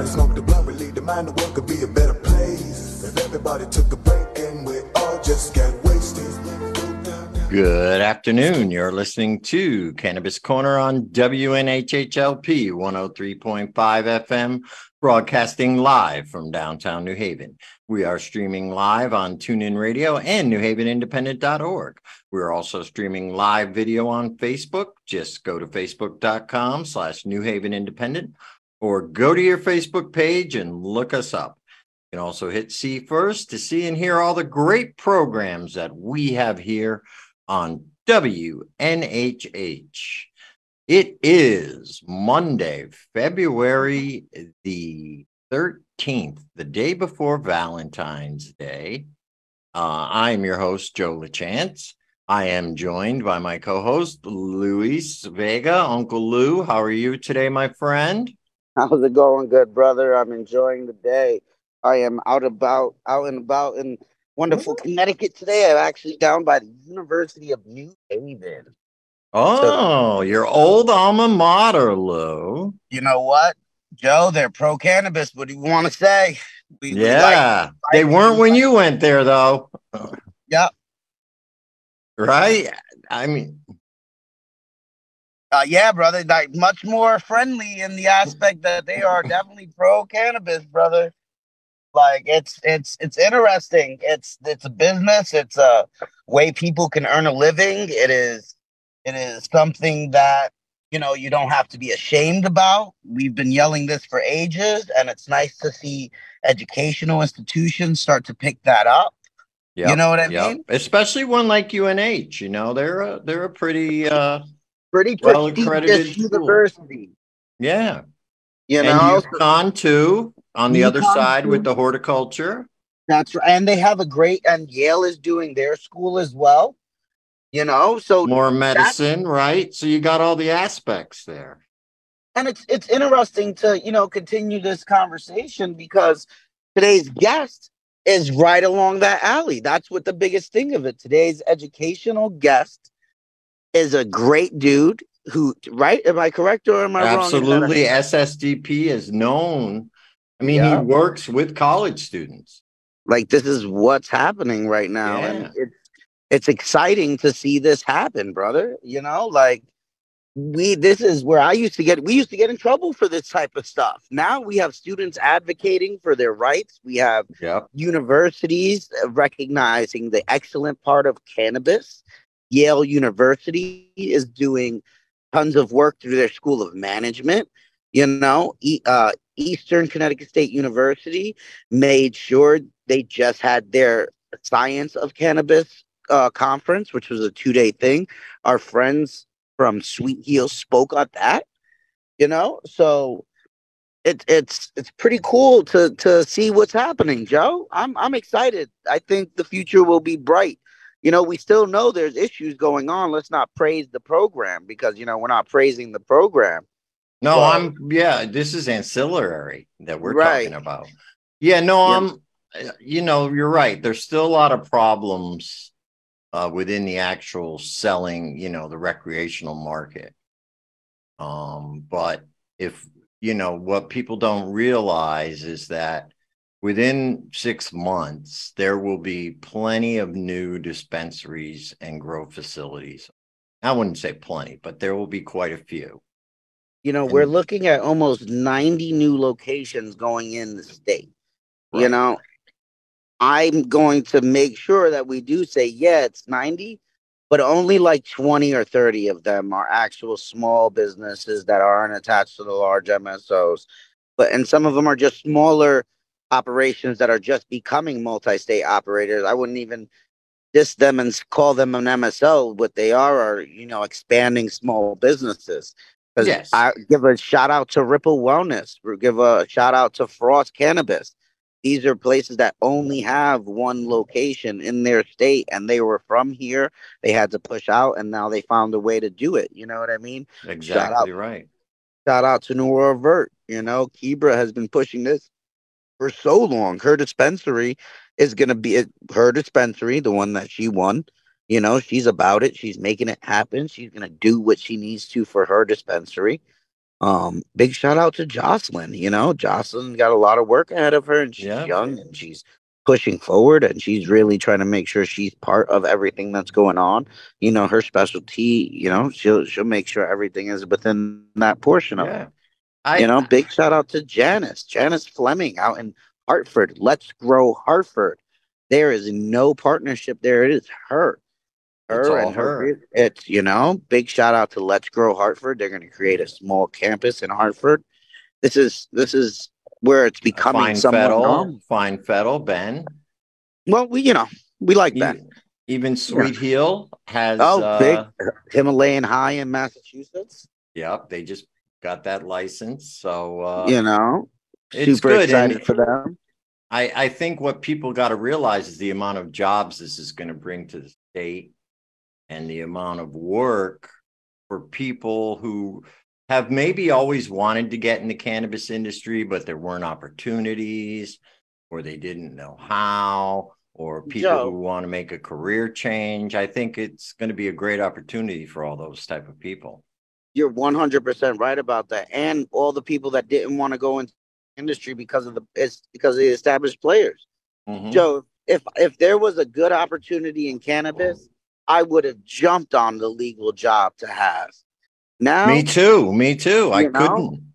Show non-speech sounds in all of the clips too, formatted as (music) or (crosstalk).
everybody the the mind, the world could be a better place. If everybody took a break and we all just wasted. Good afternoon. You're listening to Cannabis Corner on WNHHLP 103.5 FM, broadcasting live from downtown New Haven. We are streaming live on TuneIn Radio and NewHavenIndependent.org. We're also streaming live video on Facebook. Just go to facebook.com slash New Haven Independent or go to your Facebook page and look us up. You can also hit see first to see and hear all the great programs that we have here on WNHH. It is Monday, February the 13th, the day before Valentine's Day. Uh, I am your host, Joe LaChance. I am joined by my co host, Luis Vega. Uncle Lou, how are you today, my friend? How's it going, good brother? I'm enjoying the day. I am out about, out and about in wonderful Connecticut today. I'm actually down by the University of New Haven. Oh, so, your old alma mater, Lou. You know what, Joe? They're pro cannabis. What do you want to say? We, yeah, like, they weren't when you went there, though. Yep. Right? I mean, uh, yeah, brother, like much more friendly in the aspect that they are definitely pro cannabis, brother. Like it's it's it's interesting. It's it's a business. It's a way people can earn a living. It is it is something that you know you don't have to be ashamed about. We've been yelling this for ages, and it's nice to see educational institutions start to pick that up. Yep, you know what I yep. mean? Especially one like UNH. You know, they're a they're a pretty uh pretty well accredited university. Yeah. You know, UConn too on the UConn other side too. with the horticulture. That's right. And they have a great and Yale is doing their school as well. You know, so more medicine, right? So you got all the aspects there. And it's it's interesting to, you know, continue this conversation because today's guest is right along that alley. That's what the biggest thing of it. Today's educational guest is a great dude who, right? Am I correct or am I Absolutely. wrong? Absolutely. SSDP is known. I mean, yeah. he works with college students. Like this is what's happening right now. Yeah. And it's it's exciting to see this happen, brother. You know, like we this is where I used to get we used to get in trouble for this type of stuff. Now we have students advocating for their rights. We have universities recognizing the excellent part of cannabis Yale University is doing tons of work through their School of Management. You know, uh, Eastern Connecticut State University made sure they just had their Science of Cannabis uh, conference, which was a two day thing. Our friends from Sweet Heel spoke at that. You know, so it's it's it's pretty cool to to see what's happening, Joe. I'm I'm excited. I think the future will be bright you know, we still know there's issues going on. Let's not praise the program because, you know, we're not praising the program. No, but, I'm, yeah, this is ancillary that we're right. talking about. Yeah, no. I'm, you know, you're right. There's still a lot of problems uh, within the actual selling, you know, the recreational market. Um, but if, you know, what people don't realize is that within six months, there will be plenty of new dispensaries and grow facilities. I wouldn't say plenty, but there will be quite a few. You know, and, we're looking at almost 90 new locations going in the state. Right. You know, I'm going to make sure that we do say, yeah, it's 90, but only like 20 or 30 of them are actual small businesses that aren't attached to the large MSOs. But and some of them are just smaller operations that are just becoming multi-state operators. I wouldn't even diss them and call them an MSO. What they are are, you know, expanding small businesses. Because yes. I give a shout out to Ripple Wellness, give a shout out to Frost Cannabis. These are places that only have one location in their state, and they were from here. They had to push out, and now they found a way to do it. You know what I mean? Exactly shout out, right. Shout out to New World Vert. You know, Kebra has been pushing this for so long. Her dispensary is going to be her dispensary, the one that she won. You know, she's about it. She's making it happen. She's going to do what she needs to for her dispensary. Um, big shout out to Jocelyn. You know, Jocelyn got a lot of work ahead of her, and she's yeah. young and she's pushing forward, and she's really trying to make sure she's part of everything that's going on. You know, her specialty. You know, she'll she'll make sure everything is within that portion of yeah. it. I, you know, big shout out to Janice, Janice Fleming out in Hartford. Let's grow Hartford. There is no partnership there. It is her. Her it's and her. her. It's, you know, big shout out to Let's Grow Hartford. They're going to create a small campus in Hartford. This is, this is where it's becoming Fine Fettle, Fine Fettle, Ben. Well, we, you know, we like that. Even Sweet yeah. Heel has oh uh, big Himalayan High in Massachusetts. Yep, they just got that license. So uh, you know, super excited and for them. I I think what people got to realize is the amount of jobs this is going to bring to the state, and the amount of work for people who have maybe always wanted to get in the cannabis industry, but there weren't opportunities, or they didn't know how, or people Joe, who want to make a career change. I think it's going to be a great opportunity for all those type of people you're 100% right about that. And all the people that didn't want to go into industry because of the it's because of the established players. Mm-hmm. joe if if there was a good opportunity in cannabis i would have jumped on the legal job to have. Now me too me too. I know, couldn't.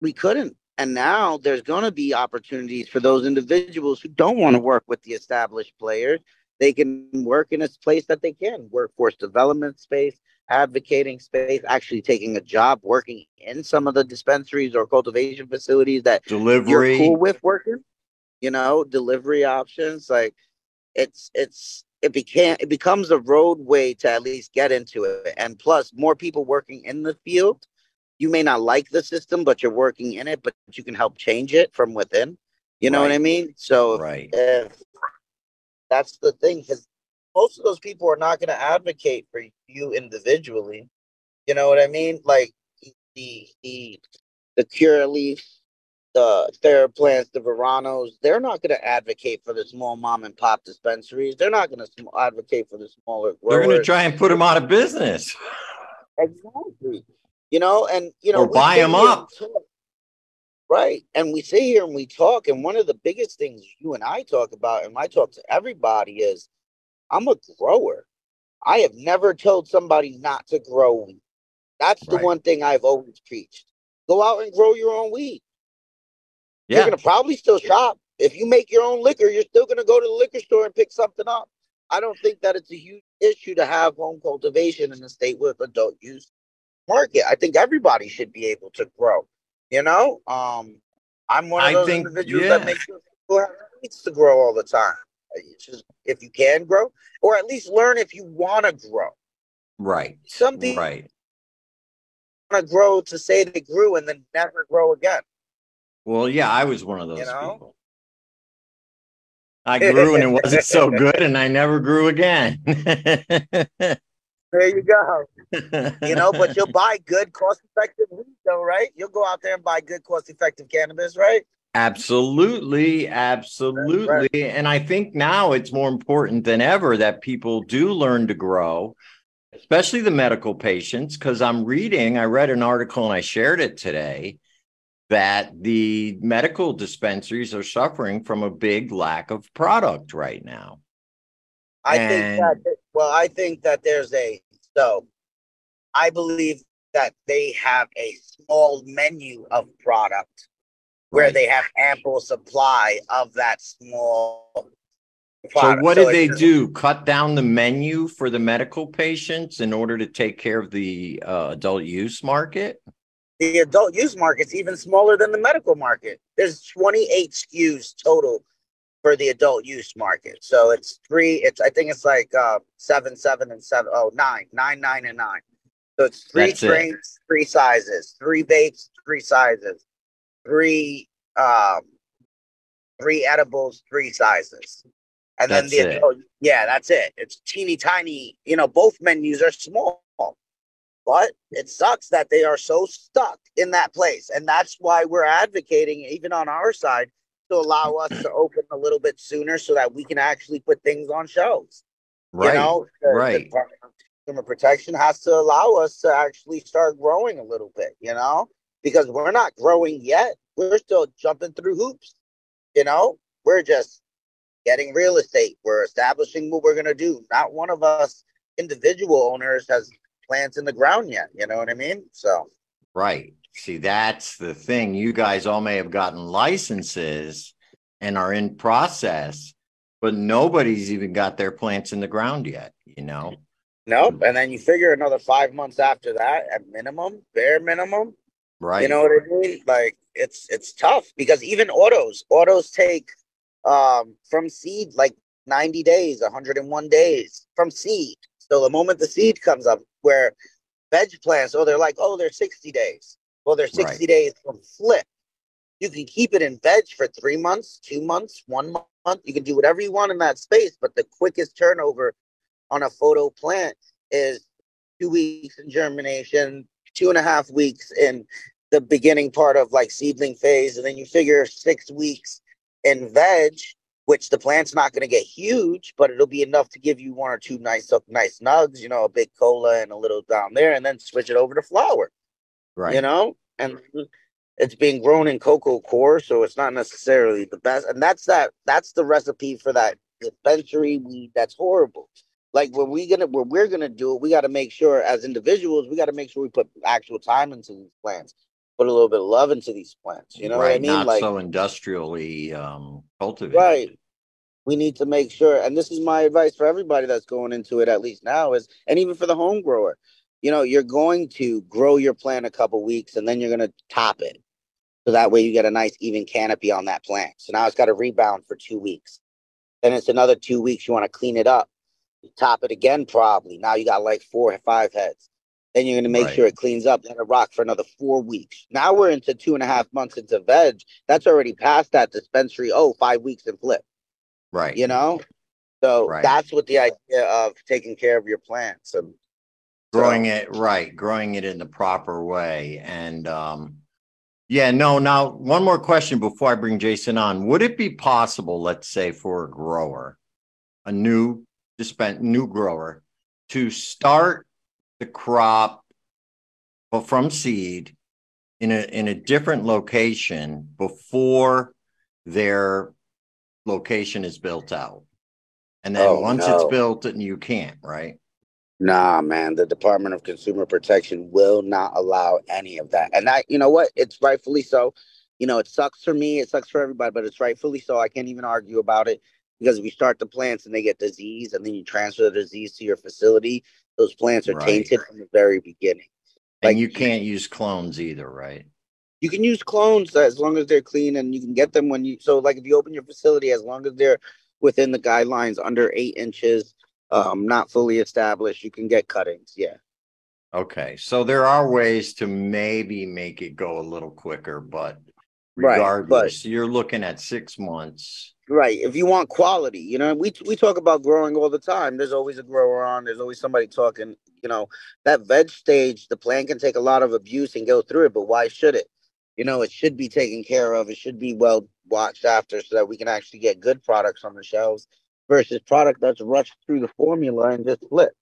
we couldn't. And now there's going to be opportunities for those individuals who don't want to work with the established players. They can work in a place that they can workforce development space advocating space, actually taking a job working in some of the dispensaries or cultivation facilities that delivery you're cool with working. You know, delivery options like it's it's it became it becomes a roadway to at least get into it, and plus more people working in the field. You may not like the system, but you're working in it, but you can help change it from within. You know right. what I mean? So right. if that's the thing, because most of those people are not going to advocate for you individually. You know what I mean? Like the the the Curaleaf, the Theraplants, the Veranos, they're not going to advocate for the small mom and pop dispensaries. They're not going to advocate for the smaller. Growers. They're going to try and put them out of business. Exactly. You know, and you know, or buy them up. Right. And we sit here and we talk, and one of the biggest things you and I talk about, and I talk to everybody, is I'm a grower. I have never told somebody not to grow weed. That's the right. one thing I've always preached. Go out and grow your own weed. Yeah. You're gonna probably still shop. If you make your own liquor, you're still gonna go to the liquor store and pick something up. I don't think that it's a huge issue to have home cultivation in a state with adult use market. I think everybody should be able to grow. You know, um, I'm one of those think, individuals yeah. that makes sure people have needs to grow all the time. Just if you can grow, or at least learn if you want to grow. Right. Some people right. want to grow to say they grew and then never grow again. Well, yeah, I was one of those you know? people. I grew and it wasn't so (laughs) good, and I never grew again. there you go. You know, but you'll (laughs) buy good, cost effective weed, though, right? You'll go out there and buy good, cost effective cannabis, right? Absolutely, absolutely. Right. And I think now it's more important than ever that people do learn to grow, especially the medical patients. Because I'm reading, I read an article and I shared it today that the medical dispensaries are suffering from a big lack of product right now. I and... think that, well, I think that there's a, so I believe that they have a small menu of product where right. they have ample supply of that small product. So what so did they do? Cut down the menu for the medical patients in order to take care of the uh, adult use market? The adult use market's even smaller than the medical market. There's 28 SKUs total for the adult use market. So it's three, it's I think it's like uh seven, seven, and seven, oh, nine, nine, nine, and nine. So it's three That's trains, it. three sizes, three vapes, three sizes three um three edibles, three sizes. And that's then the adult, yeah, that's it. It's teeny tiny, you know, both menus are small. But it sucks that they are so stuck in that place. And that's why we're advocating, even on our side, to allow us to (clears throat) open a little bit sooner so that we can actually put things on shelves. Right. You know, the, right. the Department of Consumer Protection has to allow us to actually start growing a little bit, you know, because we're not growing yet. We're still jumping through hoops, you know, we're just getting real estate. We're establishing what we're going to do. Not one of us individual owners has plants in the ground yet. You know what I mean? So, right. See, that's the thing. You guys all may have gotten licenses and are in process, but nobody's even got their plants in the ground yet, you know? Nope. And then you figure another five months after that at minimum, bare minimum. Right. You know what I mean? Like it's it's tough because even autos, autos take um from seed like 90 days, 101 days from seed. So the moment the seed comes up, where veg plants, oh, they're like, oh, they're 60 days. Well, they're 60 Right. days from flip. You can keep it in veg for three months, two months, one month. You can do whatever you want in that space, but the quickest turnover on a photo plant is two weeks in germination, two and a half weeks in the beginning part of like seedling phase, and then you figure six weeks in veg, which the plant's not going to get huge, but it'll be enough to give you one or two nice nice nugs, you know, a big cola and a little down there, and then switch it over to flower right. you know? And it's being grown in coco coir so it's not necessarily the best and that's that that's the recipe for that dispensary weed that's horrible like when we gonna when we're gonna do it we got to make sure as individuals we got to make sure we put actual time into these plants put a little bit of love into these plants you know right. what i mean? Not like so industrially um, cultivated. right. We need to make sure and this is my advice for everybody that's going into it at least now is and even for the home grower you know you're going to grow your plant a couple weeks and then you're going to top it. So that way you get a nice even canopy on that plant. So now it's got to rebound for two weeks. Then it's another two weeks you want to clean it up you top it again probably. Now you got like four or five heads. Then you're going to make Right. sure it cleans up let it rock for another four weeks. Now we're into two and a half months into veg. That's already past that dispensary. Oh five weeks and flip. Right. you know? So Right. that's what the idea of taking care of your plants and growing so- it right growing it in the proper way. And um yeah no now one more question before i bring jason on. Would it be possible let's say for a grower a new dispen new grower to start the crop from seed in a in a different location before their location is built out and then Oh, once no. it's built and you can't right Nah, man, the Department of Consumer Protection will not allow any of that. And that, you know what? It's rightfully so. You know, it sucks for me, it sucks for everybody, but it's rightfully so. I can't even argue about it because if you start the plants and they get disease and then you transfer the disease to your facility, those plants are Right. tainted from the very beginning. and Like- you can't use clones either right You can use clones as long as they're clean and you can get them when you so like if you open your facility as long as they're within the guidelines under eight inches, um, not fully established, you can get cuttings. Yeah. Okay, so there are ways to maybe make it go a little quicker, but Right, but- regardless, you're looking at six months. Right. If you want quality, you know, we we talk about growing all the time. There's always a grower on. There's always somebody talking. You know, that veg stage, the plant can take a lot of abuse and go through it, but why should it? You know, it should be taken care of. It should be well watched after, so that we can actually get good products on the shelves versus product that's rushed through the formula and just flipped.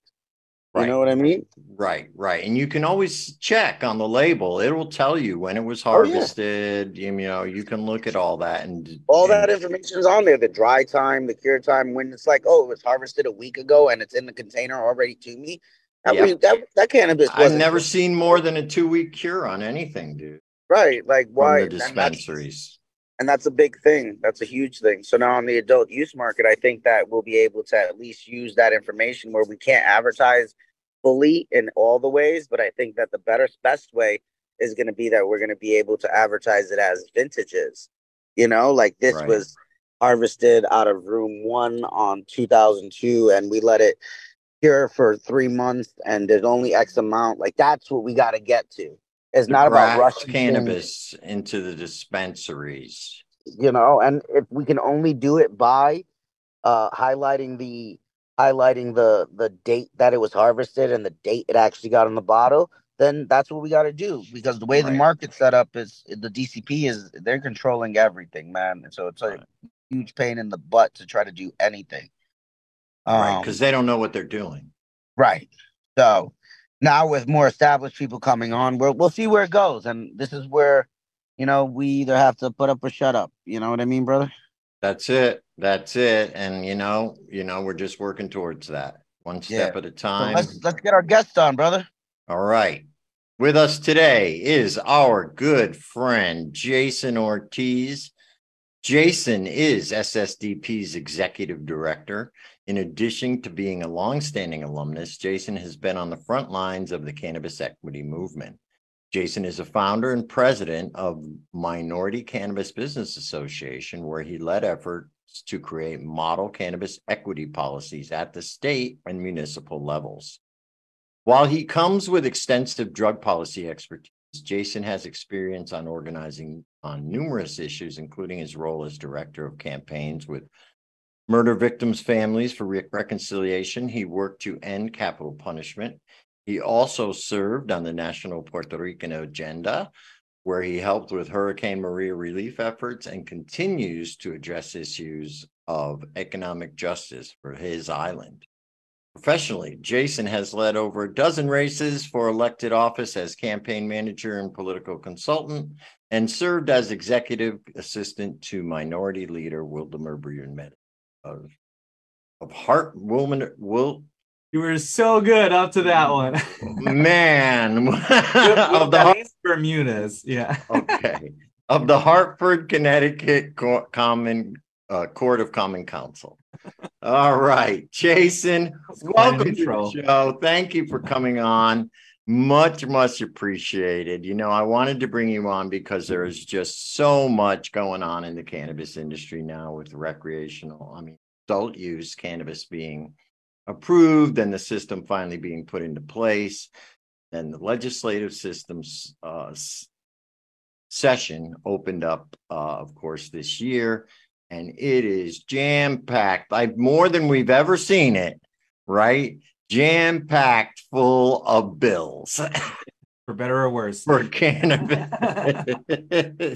You know what I mean? Right, right. And you can always check on the label. It will tell you when it was Oh, yeah. harvested. You know, you can look at all that and All that and- information's on there. The dry time, the cure time, when it's like, oh, it was harvested a week ago and it's in the container already to me. That, Yep. that, that cannabis I've never seen more than a two week cure on anything, dude. Right. Like why the and that's- dispensaries. And that's a big thing. That's a huge thing. So now on the adult use market, I think that we'll be able to at least use that information where we can't advertise fully in all the ways, but I think that the better best way is going to be that we're going to be able to advertise it as vintages. You know, like this Right. was harvested out of room 1 on 2002 and we let it cure for 3 months and there's only x amount. Like that's what we got to get to. It's not about Craft rushing things cannabis into the dispensaries. you know and if we can only do it by uh highlighting the highlighting the the date that it was harvested and the date it actually got on the bottle then that's what we got to do because the way Right. the market's set up is the DCP is they're controlling everything, man. And so it's a Right. huge pain in the butt to try to do anything. right Um, because they don't know what they're doing Right. So now with more established people coming on, we'll we'll see where it goes. And this is where, you know, we either have to put up or shut up. You know what I mean, brother? That's it that's it and you know you know we're just working towards that one step at a So time let's let's get our guest on, brother. All right. With us today is our good friend, Jason Ortiz. Jason is SSDP's executive director. In addition to being a longstanding alumnus, Jason has been on the front lines of the cannabis equity movement. Jason is a founder and president of Minority Cannabis Business Association, where he led efforts to create model cannabis equity policies at the state and municipal levels. While he comes with extensive drug policy expertise, Jason has experience on organizing on numerous issues, including his role as director of campaigns with murder victims' families for reconciliation. He worked to end capital punishment. He also served on the National Puerto Rican Agenda, where he helped with Hurricane Maria relief efforts and continues to address issues of economic justice for his island. Professionally, Jason has led over a dozen races for elected office as campaign manager and political consultant and served as executive assistant to minority leader Wildemar Brunmed of, of Heart Woman Will You were so good up to that one. man (laughs) (laughs) of the Har- Bermudas. Yeah. okay of the Hartford, Connecticut Co- Common uh, Court of Common Council. All right, Jason, welcome to the show. Thank you for coming on. Much, much appreciated. You know, I wanted to bring you on because there is just so much going on in the cannabis industry now with recreational, I mean, adult use cannabis being approved and the system finally being put into place. And the legislative systems uh, session opened up, uh, of course, this year, and it is jam packed, like more than we've ever seen it, right? Jam packed full of bills (laughs) For better or worse. for cannabis.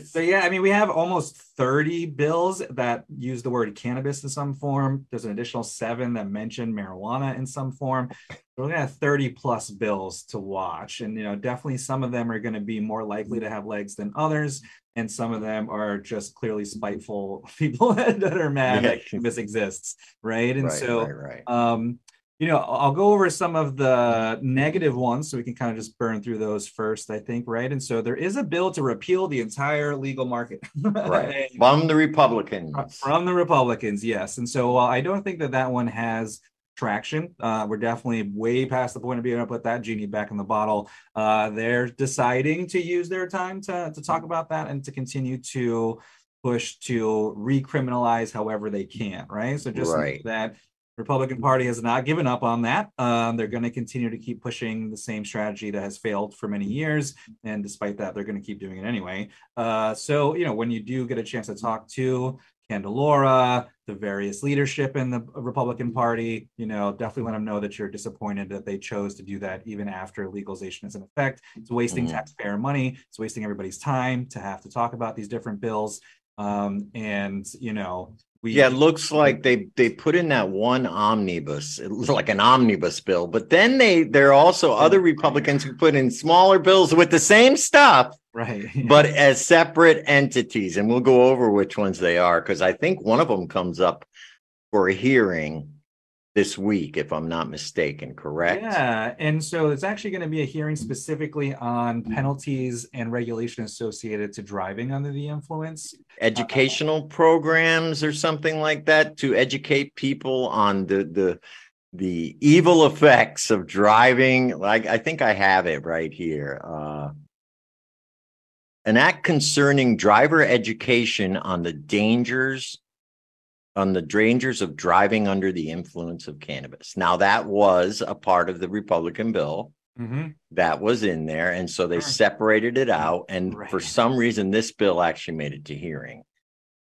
(laughs) So yeah, I mean, we have almost 30 bills that use the word cannabis in some form. There's an additional seven that mention marijuana in some form. We're gonna have 30 plus bills to watch. And you know, definitely some of them are going to be more likely to have legs than others. And some of them are just clearly spiteful (laughs) people (laughs) that are mad Yeah. that cannabis exists. Right. And right, so right, right. um, you know, I'll go over some of the negative ones so we can kind of just burn through those first, I think, right? And so there is a bill to repeal the entire legal market. right. (laughs) From the Republicans. From the Republicans, yes. And so while I don't think that that one has traction, uh, we're definitely way past the point of being able to put that genie back in the bottle. Uh, they're deciding to use their time to, to talk about that and to continue to push to recriminalize however they can, right? So just Right. that Republican Party has not given up on that. Um, they're going to continue to keep pushing the same strategy that has failed for many years, and despite that, they're going to keep doing it anyway. Uh, so you know, when you do get a chance to talk to Candelora, the various leadership in the Republican Party, you know, definitely let them know that you're disappointed that they chose to do that even after legalization is in effect. It's wasting Mhm. taxpayer money. It's wasting everybody's time to have to talk about these different bills. Um, and you know, we Yeah, it looks like they they put in that one omnibus, it looks like an omnibus bill, but then they there are also other Republicans who put in smaller bills with the same stuff, right, (laughs) but as separate entities, and we'll go over which ones they are because I think one of them comes up for a hearing this week, if I'm not mistaken. Correct? Yeah, and so it's actually going to be a hearing specifically on penalties and regulation associated to driving under the influence. Educational programs or something like that to educate people on the the the evil effects of driving. Like I think I have it right here. Uh, an act concerning driver education on the dangers on the dangers of driving under the influence of cannabis. Now that was a part of the Republican bill that was in there and so they separated it out and for some reason this bill actually made it to hearing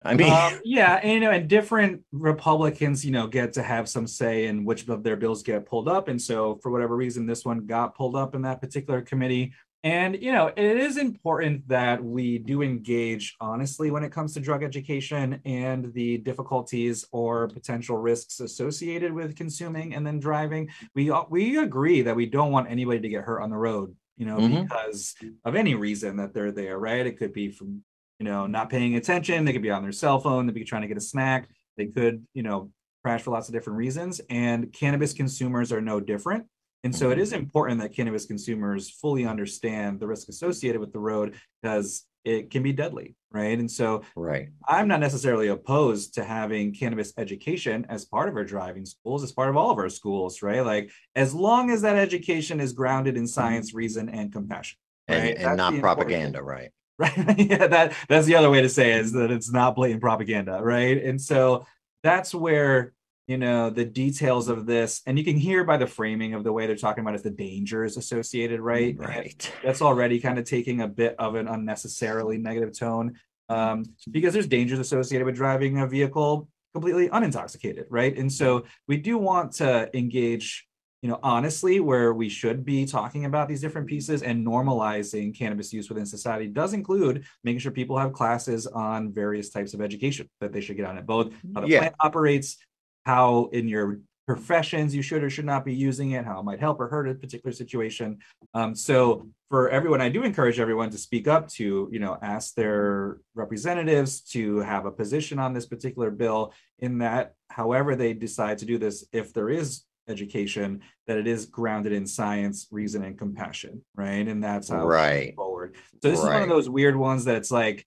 I mean, Um, yeah, and you know, and different Republicans, you know, get to have some say in which of their bills get pulled up, and so for whatever reason, this one got pulled up in that particular committee. And you know, it is important that we do engage honestly when it comes to drug education and the difficulties or potential risks associated with consuming and then driving. We we agree that we don't want anybody to get hurt on the road, you know, Mhm. because of any reason that they're there, right? It could be from you know not paying attention. They could be on their cell phone. They could be trying to get a snack. They could you know crash for lots of different reasons. And cannabis consumers are no different. And so it is important that cannabis consumers fully understand the risk associated with the road because it can be deadly, right? And so right. I'm not necessarily opposed to having cannabis education as part of our driving schools, as part of all of our schools, right? Like as long as that education is grounded in mm-hmm. science, reason, and compassion. And, Right, and that's not propaganda, right? (laughs) right yeah that that's the other way to say it, is that it's not blatant propaganda right and so that's where you know the details of this and you can hear by the framing of the way they're talking about it the dangers associated right Right. that's already kind of taking a bit of an unnecessarily negative tone um, because there's dangers associated with driving a vehicle completely unintoxicated right and so we do want to engage you know honestly where we should be talking about these different pieces and normalizing cannabis use within society does include making sure people have classes on various types of education that they should get on it both how the Yeah. plant operates how in your professions you should or should not be using it how it might help or hurt a particular situation. Um, so for everyone i do encourage everyone to speak up to you know ask their representatives to have a position on this particular bill in that however they decide to do this if there is education that it is grounded in science reason and compassion right? And that's how Right. forward. So this is one of those weird ones that it's like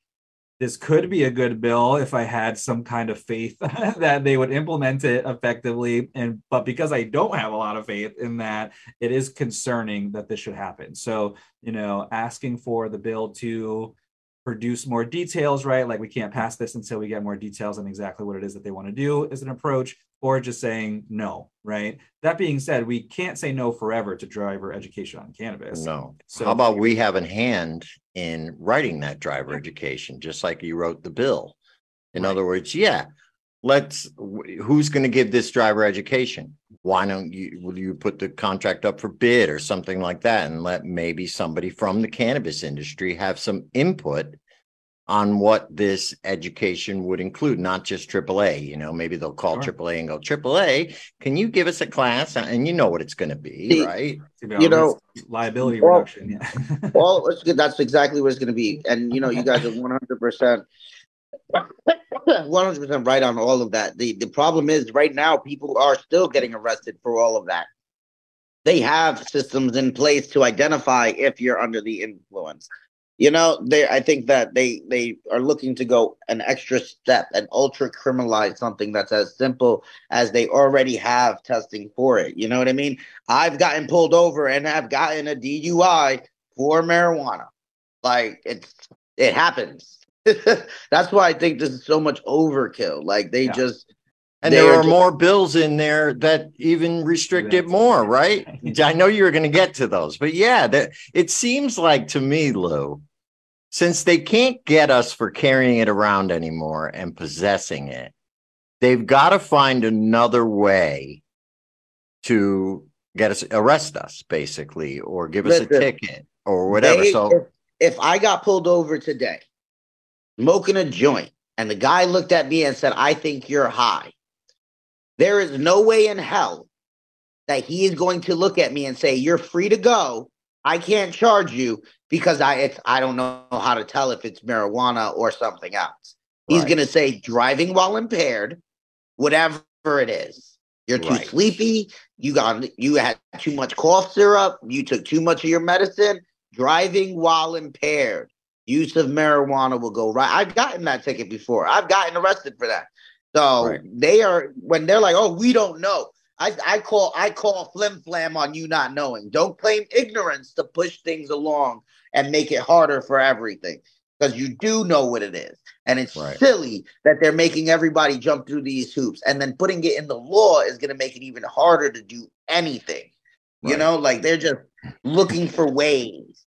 this could be a good bill if I had some kind of faith (laughs) that they would implement it effectively. And but because I don't have a lot of faith in that, it is concerning that this should happen. So, you know, asking for the bill to produce more details, right? Like we can't pass this until we get more details on exactly what it is that they want to do is an approach, or just saying no, right? That being said, we can't say no forever to driver education on cannabis. No. So How about we have a hand in writing that driver education, just like you wrote the bill? In Right. other words, yeah, let's, who's going to give this driver education? Why don't you, will you put the contract up for bid or something like that and let maybe somebody from the cannabis industry have some input on what this education would include, not just AAA, you know, maybe they'll call Sure. AAA and go, AAA, can you give us a class? Uh, and you know what it's going to be, right? You know, liability well- reduction. Yeah. (laughs) Well, it's good. That's exactly what it's going to be. And you know, you guys are one hundred percent, one hundred percent right on all of that. The the problem is right now people are still getting arrested for all of that. They have systems in place to identify if you're under the influence. You know, they I think that they they are looking to go an extra step and ultra criminalize something that's as simple as they already have testing for it. You know what I mean? I've gotten pulled over and have gotten a DUI for marijuana. Like it's it happens. (laughs) That's why I think this is so much overkill. Like they Yeah. just And They there are more bills in there that even restrict it more, right? (laughs) I know you were going to get to those, but yeah, that it seems like to me, Lou, since they can't get us for carrying it around anymore and possessing it, they've got to find another way to get us arrest us, basically, or give us a ticket or whatever. they- so if, if I got pulled over today, smoking a joint, and the guy looked at me and said, "I think you're high," there is no way in hell that he is going to look at me and say, "You're free to go. I can't charge you because I it's I don't know how to tell if it's marijuana or something else." He's Right. going to say driving while impaired, whatever it is. You're too Right. sleepy. You got you had too much cough syrup. You took too much of your medicine. Driving while impaired. Use of marijuana will go right. I've gotten that ticket before. I've gotten arrested for that. So Right. they are when they're like, "Oh, we don't know." I, I call I call flim flam on you not knowing. Don't claim ignorance to push things along and make it harder for everything because you do know what it is. And it's Right. silly that they're making everybody jump through these hoops. And then putting it in the law is going to make it even harder to do anything. You know, like they're just looking for ways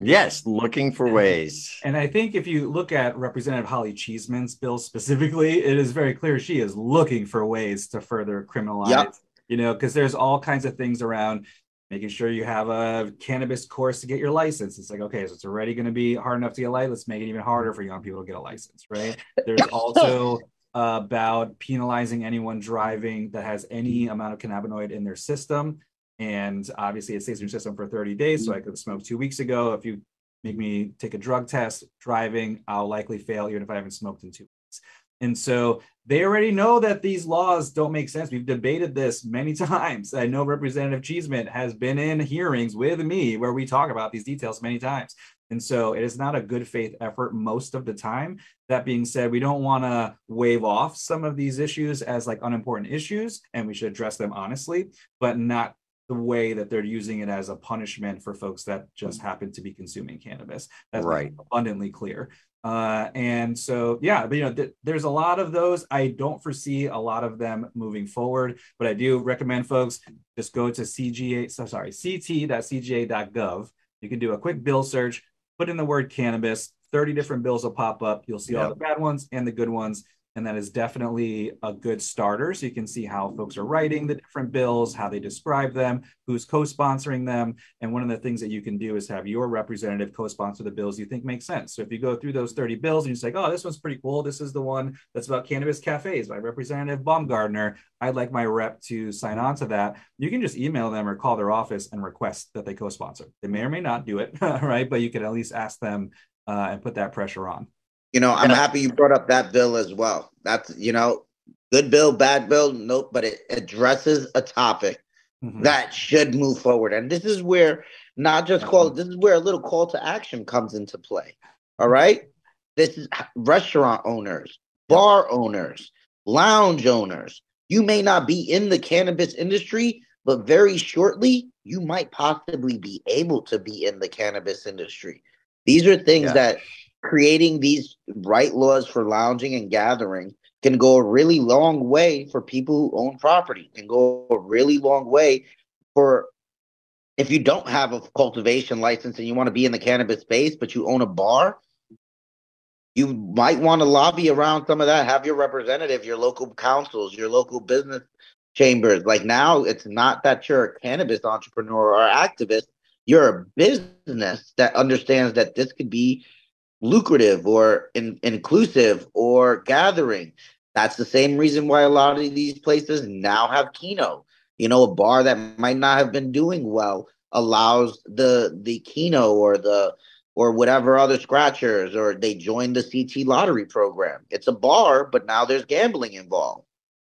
Yes, looking for ways. And I think if you look at Representative Holly Cheeseman's bill specifically, it is very clear she is looking for ways to further criminalize, yep. you know, because there's all kinds of things around making sure you have a cannabis course to get your license. It's like, okay, so it's already going to be hard enough to get a license. Let's make it even harder for young people to get a license, right? There's also (laughs) uh, about penalizing anyone driving that has any amount of cannabinoid in their system. And obviously, it stays in your system for 30 days. So mm-hmm. I could smoke two weeks ago. If you make me take a drug test driving, I'll likely fail even if I haven't smoked in two weeks. And so they already know that these laws don't make sense. We've debated this many (laughs) times. I know Representative Cheeseman has been in hearings with me where we talk about these details many times. And so it is not a good faith effort most of the time. That being said, we don't want to wave off some of these issues as like unimportant issues, and we should address them honestly, but not the way that they're using it as a punishment for folks that just happen to be consuming cannabis. That's right. abundantly clear. Uh, and so, yeah, but you know, th- there's a lot of those. I don't foresee a lot of them moving forward, but I do recommend folks just go to CGA, so sorry, ct.cga.gov. You can do a quick bill search, put in the word cannabis, 30 different bills will pop up. You'll see yep. all the bad ones and the good ones and that is definitely a good starter. So you can see how folks are writing the different bills, how they describe them, who's co-sponsoring them. And one of the things that you can do is have your representative co-sponsor the bills you think make sense. So if you go through those 30 bills and you say, oh, this one's pretty cool. This is the one that's about cannabis cafes by Representative Baumgardner. I'd like my rep to sign on to that. You can just email them or call their office and request that they co-sponsor. They may or may not do it, (laughs) right? But you can at least ask them uh, and put that pressure on. You know, I'm happy you brought up that bill as well. That's you know, good bill, bad bill, nope, but it addresses a topic mm-hmm. that should move forward. And this is where not just call this is where a little call to action comes into play. All right. This is restaurant owners, bar owners, lounge owners. You may not be in the cannabis industry, but very shortly you might possibly be able to be in the cannabis industry. These are things yeah. that creating these right laws for lounging and gathering can go a really long way for people who own property can go a really long way for if you don't have a cultivation license and you want to be in the cannabis space but you own a bar you might want to lobby around some of that have your representative your local councils your local business chambers. Like now it's not that you're a cannabis entrepreneur or activist you're a business that understands that this could be lucrative or in, inclusive or gathering. That's the same reason why a lot of these places now have keno. You know, a bar that might not have been doing well allows the the keno or the or whatever other scratchers or they join the CT lottery program. It's a bar, but now there's gambling involved.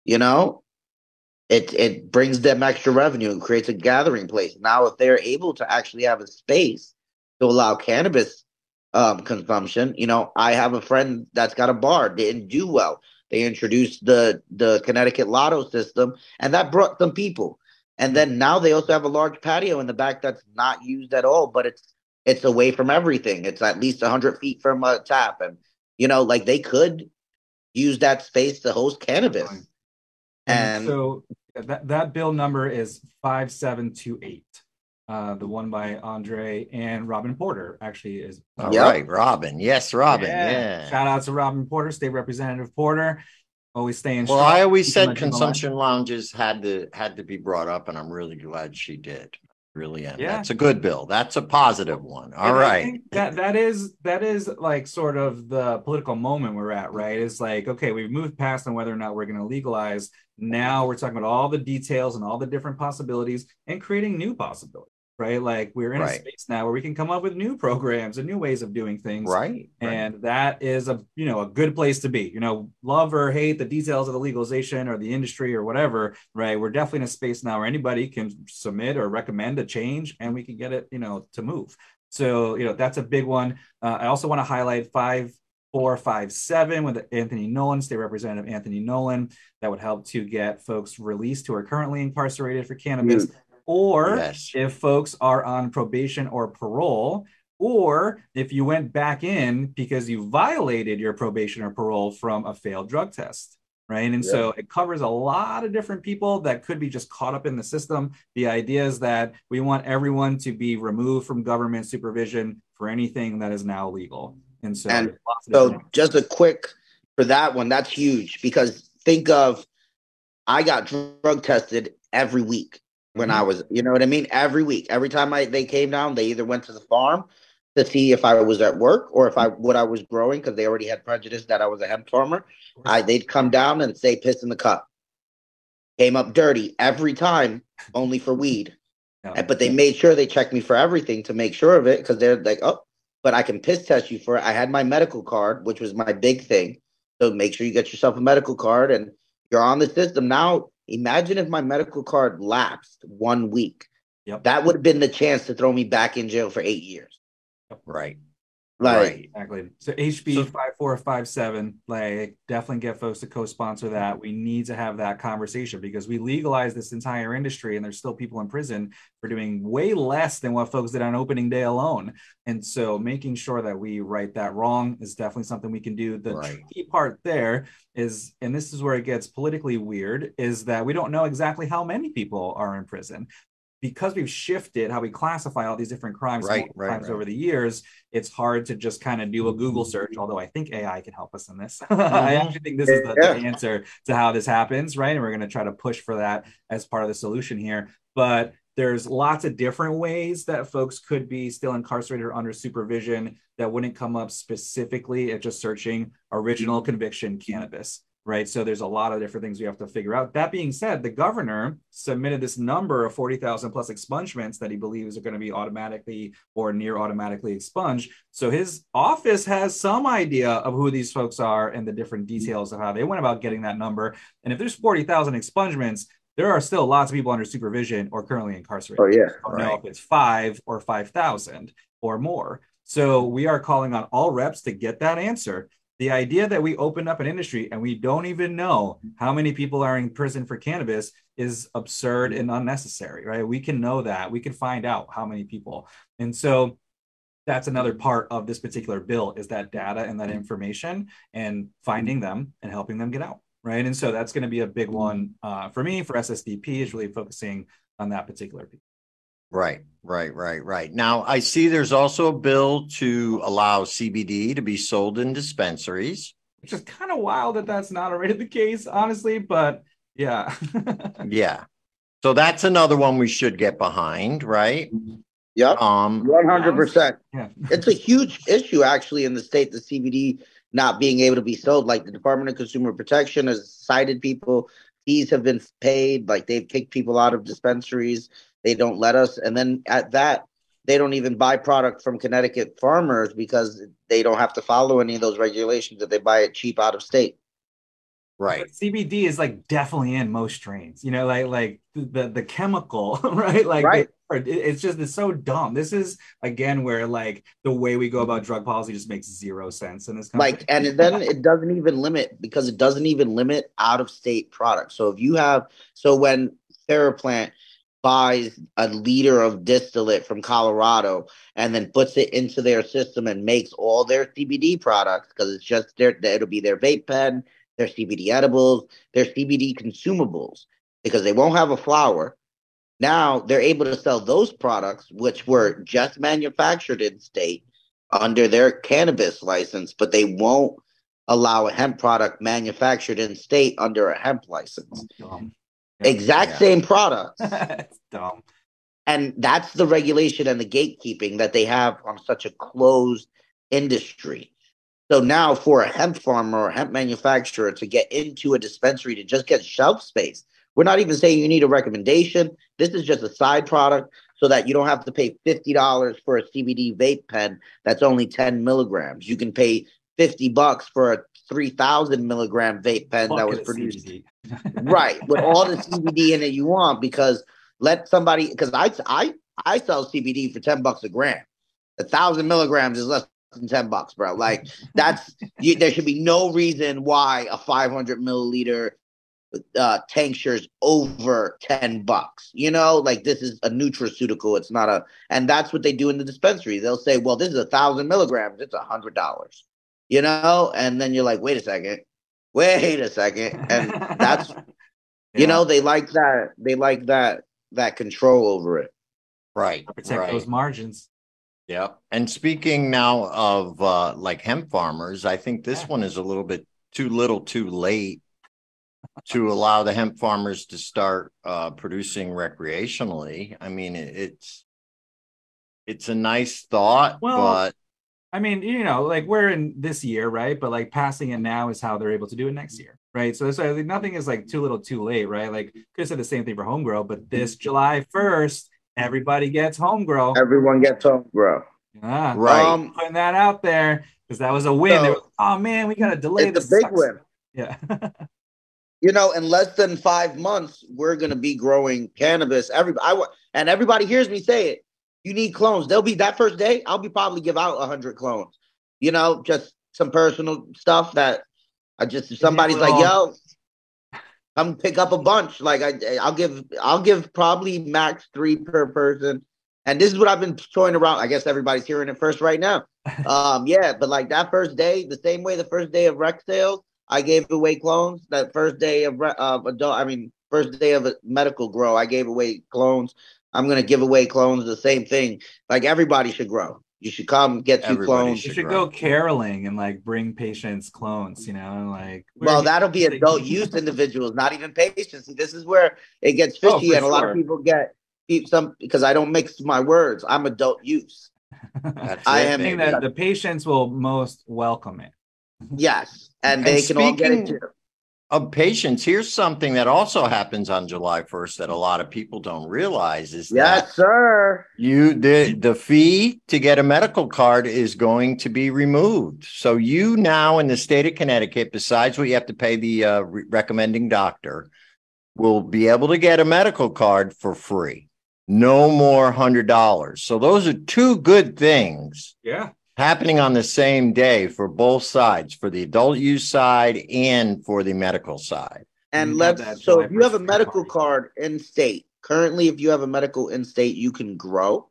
You know, it it brings them extra revenue and creates a gathering place. Now, if they're able to actually have a space to allow cannabis um, consumption. You know, I have a friend that's got a bar, didn't do well. They introduced the the Connecticut Lotto system, and that brought some people. And then now they also have a large patio in the back that's not used at all, but it's it's away from everything. It's at least hundred feet from a tap, and you know, like they could use that space to host cannabis. And, and so that that bill number is five seven two eight. Uh, the one by Andre and Robyn Porter actually is. All yep. right, Robyn. Yes, Robyn. Yeah. yeah. Shout out to Robyn Porter, State Representative Porter. Always staying. Well. I always said consumption lounges had to had to be brought up, and I'm really glad she did. Really am. Yeah. That's a good bill. That's a positive one. All and right. that that is that is like sort of the political moment we're at, right? It's like, okay, we've moved past on whether or not we're going to legalize. Now we're talking about all the details and all the different possibilities and creating new possibilities right? Like we're in right. a space now where we can come up with new programs and new ways of doing things. Right. And right. that is a you know a good place to be. You know, love or hate the details of the legalization or the industry or whatever, right? We're definitely in a space now where anybody can submit or recommend a change and we can get it, you know, to move. So, you know, that's a big one. Uh, I also want to highlight five four five seven with Anthony Nolan, State Representative Anthony Nolan. That would help to get folks released who are currently incarcerated for cannabis. Mm or yes. if folks are on probation or parole, or if you went back in because you violated your probation or parole from a failed drug test. right? And Yeah. so it covers a lot of different people that could be just caught up in the system. The idea is that we want everyone to be removed from government supervision for anything that is now legal. And so, And there's lots of So just a quick for that one, that's huge because think of I got drug tested every week when mm-hmm. I was, you know what I mean? Every week. Every time I they came down, they either went to the farm to see if I was at work or if I mm-hmm. what I was growing because they already had prejudice that I was a hemp farmer. I they'd come down and say piss in the cup. Came up dirty every time, only for weed. And- But they made sure they checked me for everything to make sure of it because they're like, oh, but I can piss test you for it. I had my medical card, which was my big thing. So make sure you get yourself a medical card and you're on the system. Now, imagine if my medical card lapsed one week. Yep. That would have been the chance to throw me back in jail for eight years. Right. Like, right. Exactly. So HB So- five four five seven, like definitely get folks to co-sponsor that. We need to have that conversation because we legalize this entire industry, and there's still people in prison for doing way less than what folks did on opening day alone. And so, making sure that we right that wrong is definitely something we can do. The Right. tricky part there is, and this is where it gets politically weird, is that we don't know exactly how many people are in prison because we've shifted how we classify all these different crimes Right, right, times right. over the years, it's hard to just kind of do a Google search. Although I think AI can help us in this. (laughs) I Mhm. actually think this is the, Yeah. the answer to how this happens, right? And we're going to try to push for that as part of the solution here. But there's lots of different ways that folks could be still incarcerated or under supervision that wouldn't come up specifically at just searching original conviction cannabis right? So there's a lot of different things we have to figure out. That being said, the governor submitted this number of 40,000 plus expungements that he believes are going to be automatically or near automatically expunged. So his office has some idea of who these folks are and the different mm-hmm. details of how they went about getting that number. And if there's 40,000 expungements, there are still lots of people under supervision or currently incarcerated. oh yeah. I don't know if it's five or 5,000 or more. So we are calling on all reps to get that answer. The idea that we open up an industry and we don't even know how many people are in prison for cannabis is absurd and unnecessary, right? We can know that. We can find out how many people. And so that's another part of this particular bill is that data and that information and finding them and helping them get out, right? And so that's going to be a big one uh, for me for SSDP is really focusing on that particular piece. Right, right, right, right. Now, I see there's also a bill to allow CBD to be sold in dispensaries. which is kind of wild that that's not already the case, honestly. But yeah, (laughs) Yeah. So that's another one we should get behind, right? Yep. Um, One hundred percent. yeah, It's a huge issue actually in the state, the CBD not being able to be sold. Like the Department of Consumer Protection has cited people, fees have been paid, like they've kicked people out of dispensaries. They don't let us. And then at that, they don't even buy product from Connecticut farmers because they don't have to follow any of those regulations if they buy it cheap out of state. right. But CBD is like definitely in most strains. You know, like like the the chemical, (laughs) right? Like Right. it's just it's so dumb. This is again where like the way we go about drug policy just makes zero sense in this country. like and then it doesn't even limit because it doesn't even limit out of state products so if you have so when theraplant buys a liter of distillate from colorado and then puts it into their system and makes all their cbd products because it's just their it'll be their vape pen their cbd edibles their cbd consumables because they won't have a flower now they're able to sell those products which were just manufactured in state under their cannabis license, but they won't allow a hemp product manufactured in state under a hemp license. Oh, Exact Yeah. same product. (laughs) it's dumb. And that's the regulation and the gatekeeping that they have on such a closed industry. So now for a hemp farmer or hemp manufacturer to get into a dispensary to just get shelf space, we're not even saying you need a recommendation. This is just a side product so that you don't have to pay $50 for a CBD vape pen that's only 10 milligrams. You can pay 50 bucks for a 3000 milligram vape pen that was produced. Right with all the CBD in it you want because let somebody because I I I sell CBD for ten bucks a gram. A thousand milligrams is less than ten bucks, bro. Like that's you, there should be no reason why a five hundred milliliter uh tincture's over 10 bucks you know like this is a nutraceutical it's not a and that's what they do in the dispensary they'll say well this is a thousand milligrams it's a hundred dollars you know and then you're like wait a second wait a second, and that's (laughs) you know they like that they like that that control over it. Right. protect right. those margins. Yep. And speaking now of uh, like hemp farmers, I think this Yeah. one is a little bit too little, too late to allow the hemp farmers to start uh, producing recreationally. I mean, it, it's it's a nice thought, Well, but I mean, you know, like we're in this year, right? But like passing it now is how they're able to do it next year, right? So, so like, nothing is like too little, too late, right? Like could have said the same thing for home grow, but this July first, everybody gets home grow. Everyone gets home, bro. Yeah, right. Um, putting that out there because that was a win. So- were, oh man, we got to delay. it's a big sucks." win. Yeah. (laughs) You know, in less than five months, we're gonna be growing cannabis. Everybody, I, and everybody hears me say it. You need clones. They'll be that first day. I'll be probably give out a hundred clones. You know, just some personal stuff that I just if somebody's like, yo, come pick up a bunch. Like I, I'll give, I'll give probably max three per person. And this is what I've been throwing around. I guess everybody's hearing it first right now. (laughs) Um, yeah, but like that first day, the same way the first day of rec sales, I gave away clones. That first day of of adult, I mean, first day of a medical grow, I gave away clones. I'm gonna give away clones. The same thing. Like everybody should grow. You should come get two Everybody clones. You should should grow. go caroling and like bring patients clones, you know, and like Well, that'll be adult use individuals, not even patients. This is where it gets Oh, fishy, for and a lot of people get some because I don't mix my words. I'm adult use. (laughs) That's I it, am- saying baby. that the patients will most welcome it. Yes, and And they can all get it too. Of patients, here's something that also happens on July 1st that a lot of people don't realize is that Yes, sir. you the the fee to get a medical card is going to be removed. So you now in the state of Connecticut, besides what you have to pay the uh, re- recommending doctor, will be able to get a medical card for free. No more hundred dollars. So those are two good things Yeah. Happening on the same day for both sides, for the adult use side and for the medical side. And You have that let's so if you have a medical card in state, currently if you have a medical in state, you can grow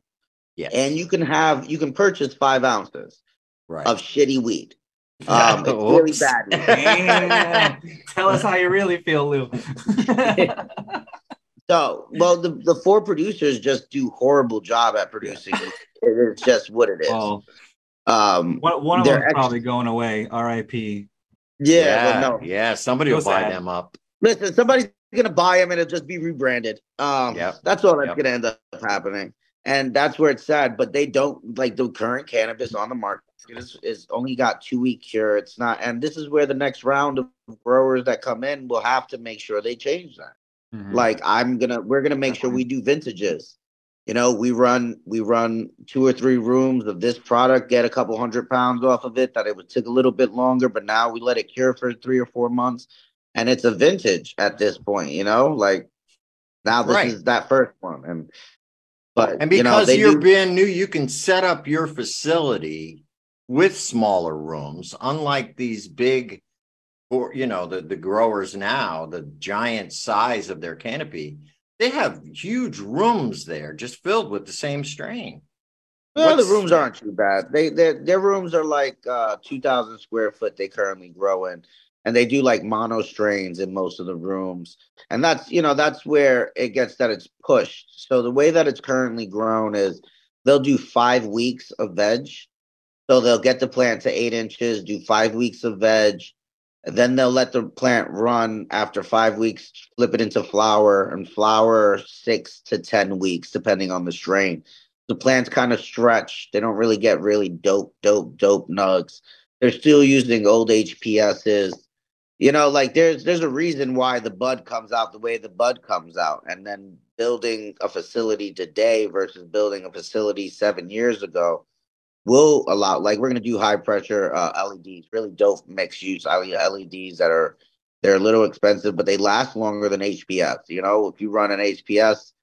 Yes. and you can have you can purchase five ounces right. of shitty weed. (laughs) Um, it's really Oops. bad. (laughs) Tell us how you really feel, Lou. (laughs) So, well, the, the four producers just do horrible job at producing. it is just what it is. well, um, one, one of They're them's ex- probably going away. R.I.P. yeah, well, no. yeah, somebody will So buy them up. Listen, somebody's gonna buy them and it'll just be rebranded. Um, Yep. that's all that's Yep. gonna end up happening, and that's where it's sad. But they don't like the current cannabis on the market is, is only got two week cure. It's not, and this is where the next round of growers that come in will have to make sure they change that. Mhm. like i'm gonna we're gonna make sure we do vintages you know we run we run two or three rooms of this product get a couple hundred pounds off of it that it would take a little bit longer but now we let it cure for three or four months and it's a vintage at this point you know like now this Right. is that first one and but And you know, because you're do- brand new, you can set up your facility with smaller rooms, unlike these big, or you know, the, the growers now, the giant size of their canopy. They have huge rooms there just filled with the same strain. Well, the rooms aren't too bad. They their their rooms are like uh two thousand square foot. They currently grow in, and they do like mono strains in most of the rooms. And that's you know that's where it gets that it's pushed. So the way that it's currently grown is they'll do five weeks of veg. So they'll get the plant to eight inches, do five weeks of veg, then they'll let the plant run after five weeks, flip it into flower, and flower six to ten weeks, depending on the strain the plants kind of stretch. They don't really get really dope, dope, dope nugs. They're still using old HPSs. You know, like there's there's a reason why the bud comes out the way the bud comes out, and then building a facility today versus building a facility seven years ago will allow. Like we're gonna do high pressure uh, LEDs, really dope mixed use LEDs that are they're a little expensive, but they last longer than HPS. You know, if you run an HPS,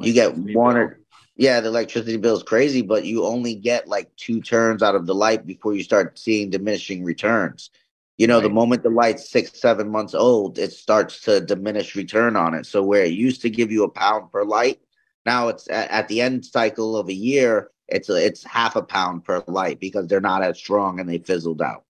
you get one or yeah, the electricity bill is crazy, but you only get like two turns out of the light before you start seeing diminishing returns. You know, the moment the light's six, seven months old, it starts to diminish return on it. So where it used to give you a pound per light, now it's at, at the end cycle of a year, it's it's half a pound per light because they're not as strong and they fizzled out.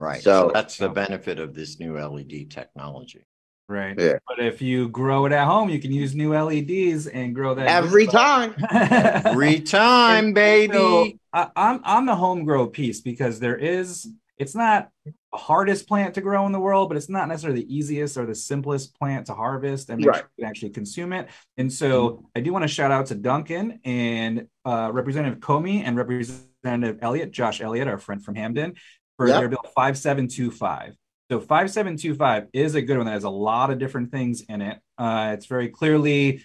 Right. So, So- that's the benefit of this new LED technology. Right. Yeah. But if you grow it at home, you can use new LEDs and grow that (laughs) Every time. Every time, baby. So I, I'm on the home grow piece because there is it's not the hardest plant to grow in the world, but it's not necessarily the easiest or the simplest plant to harvest and make Right. sure you can actually consume it. And so I do want to shout out to Duncan and uh, Representative Comey and Representative Elliott, Josh Elliott, our friend from Hamden, for Yep. their bill 5725. So 5725 is a good one that has a lot of different things in it. Uh, it's very clearly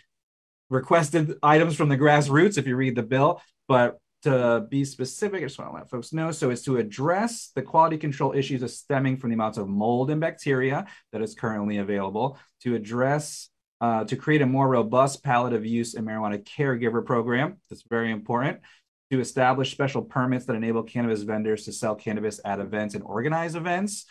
requested items from the grassroots if you read the bill, but to be specific, I just want to let folks know. So it's to address the quality control issues stemming from the amounts of mold and bacteria that is currently available, to address uh, to create a more robust palliative use and marijuana caregiver program. That's very important. To establish special permits that enable cannabis vendors to sell cannabis at events and organize events.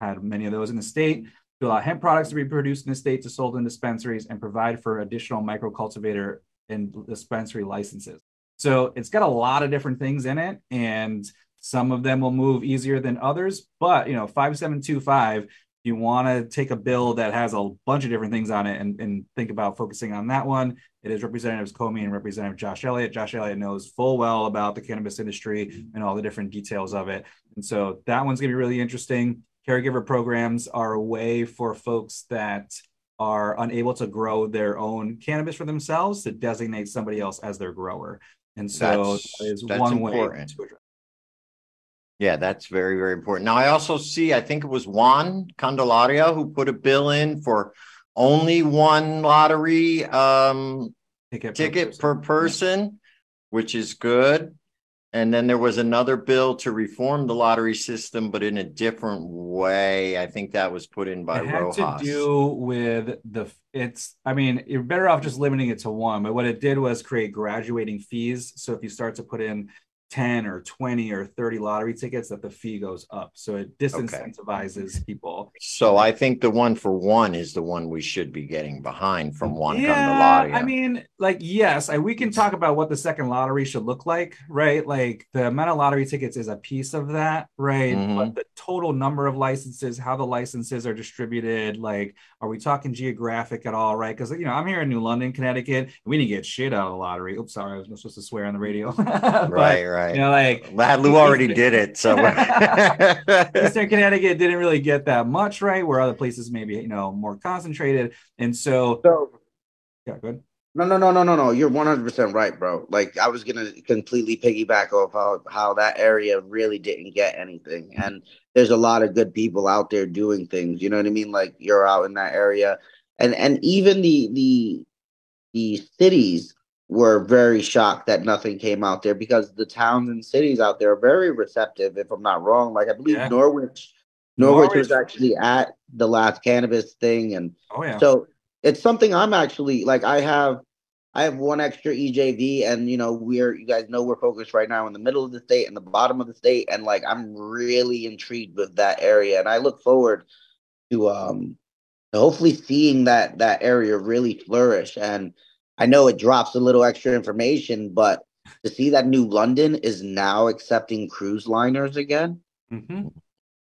Had many of those in the state. To allow hemp products to be produced in the state to sold in dispensaries and provide for additional microcultivator and dispensary licenses. So it's got a lot of different things in it, and some of them will move easier than others. But you know, 5725, you want to take a bill that has a bunch of different things on it and, and think about focusing on that one. It is Representatives Comey and Representative Josh Elliott. Josh Elliott knows full well about the cannabis industry and all the different details of it. And so that one's going to be really interesting. Caregiver programs are a way for folks that are unable to grow their own cannabis for themselves to designate somebody else as their grower. And so That's- that is that's one important. way to address. Yeah, that's very, very important. Now, I also see, I think it was Juan Candelaria who put a bill in for only one lottery um, Ticket, ticket person. per person, which is good. And then there was another bill to reform the lottery system, but in a different way. I think that was put in by it had Rojas. to do with the it's i mean you're better off just limiting it to one but what it did was create graduating fees so if you start to put in 10 or 20 or 30 lottery tickets that the fee goes up. So it disincentivizes people. So I think the one for one is the one we should be getting behind from Juan yeah Candelaria. i mean like yes I, we can talk about what the second lottery should look like right? Like the amount of lottery tickets is a piece of that right? Mhm. but the total number of licenses how the licenses are distributed like are we talking geographic at all right? Because you know i'm here in new london connecticut we didn't get shit out of the lottery. Oops sorry i was not supposed to swear on the radio. (laughs) But, right, right. You know like Lad Lou already did it. So (laughs) (laughs) Eastern Connecticut didn't really get that much right, where other places maybe you know more concentrated, and so So yeah, good. no, no, no, no, no, no. You're 100 percent right, bro. Like I was gonna completely piggyback off how how that area really didn't get anything, and there's a lot of good people out there doing things. You know what I mean? Like you're out in that area, and and even the the the cities were very shocked that nothing came out there because the towns and cities out there are very receptive. If I'm not wrong, like I believe Yeah. Norwich, Norwich was actually at the last cannabis thing, and Oh yeah, so it's something I'm actually like I have I have one extra EJV and you know we're you guys know we're focused right now in the middle of the state and the bottom of the state. And like I'm really intrigued with that area. And I look forward to um to hopefully seeing that that area really flourish. And I know it drops a little extra information but to see that New London is now accepting cruise liners again Mhm.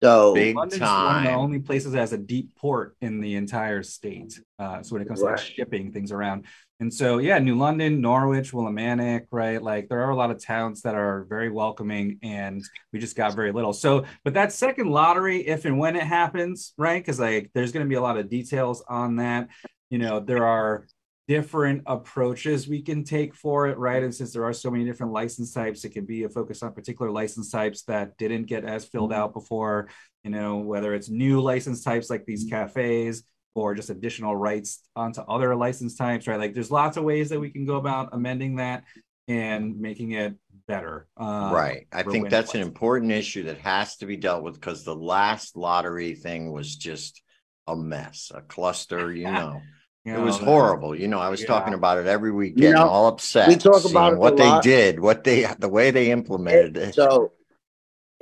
so Big London's one of the only places that has a deep port in the entire state. Uh, so when it comes to like shipping things around, and so yeah, New London, Norwich, Willimantic, right? Like there are a lot of towns that are very welcoming, and we just got very little. So, but that second lottery, if and when it happens, right? Because like there's going to be a lot of details on that. You know, there are different approaches we can take for it, right? And since there are so many different license types, it can be a focus on particular license types that didn't get as filled out before, you know, whether it's new license types like these cafes or just additional rights onto other license types, right? Like there's lots of ways that we can go about amending that and making it better. Uh, right. I think that's an important issue that has to be dealt with because the last lottery thing was just a mess, a cluster, you (laughs) know. You It was horrible. You know, I was Yeah. talking about it every week, You know, all upset. we talk about it what they lot. did, what they, the way they implemented it. So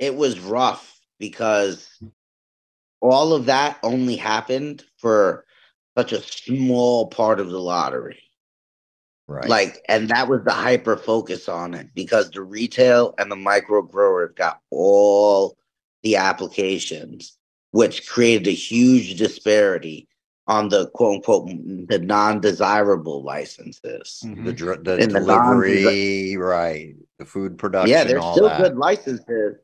it was rough because all of that only happened for such a small part of the lottery. right. Like, and that was the hyper focus on it because the retail and the micro growers got all the applications, which created a huge disparity on the quote unquote the non-desirable licenses. Mhm. The, dr- the In the delivery, right? The food production. yeah, there's all still that. good licenses.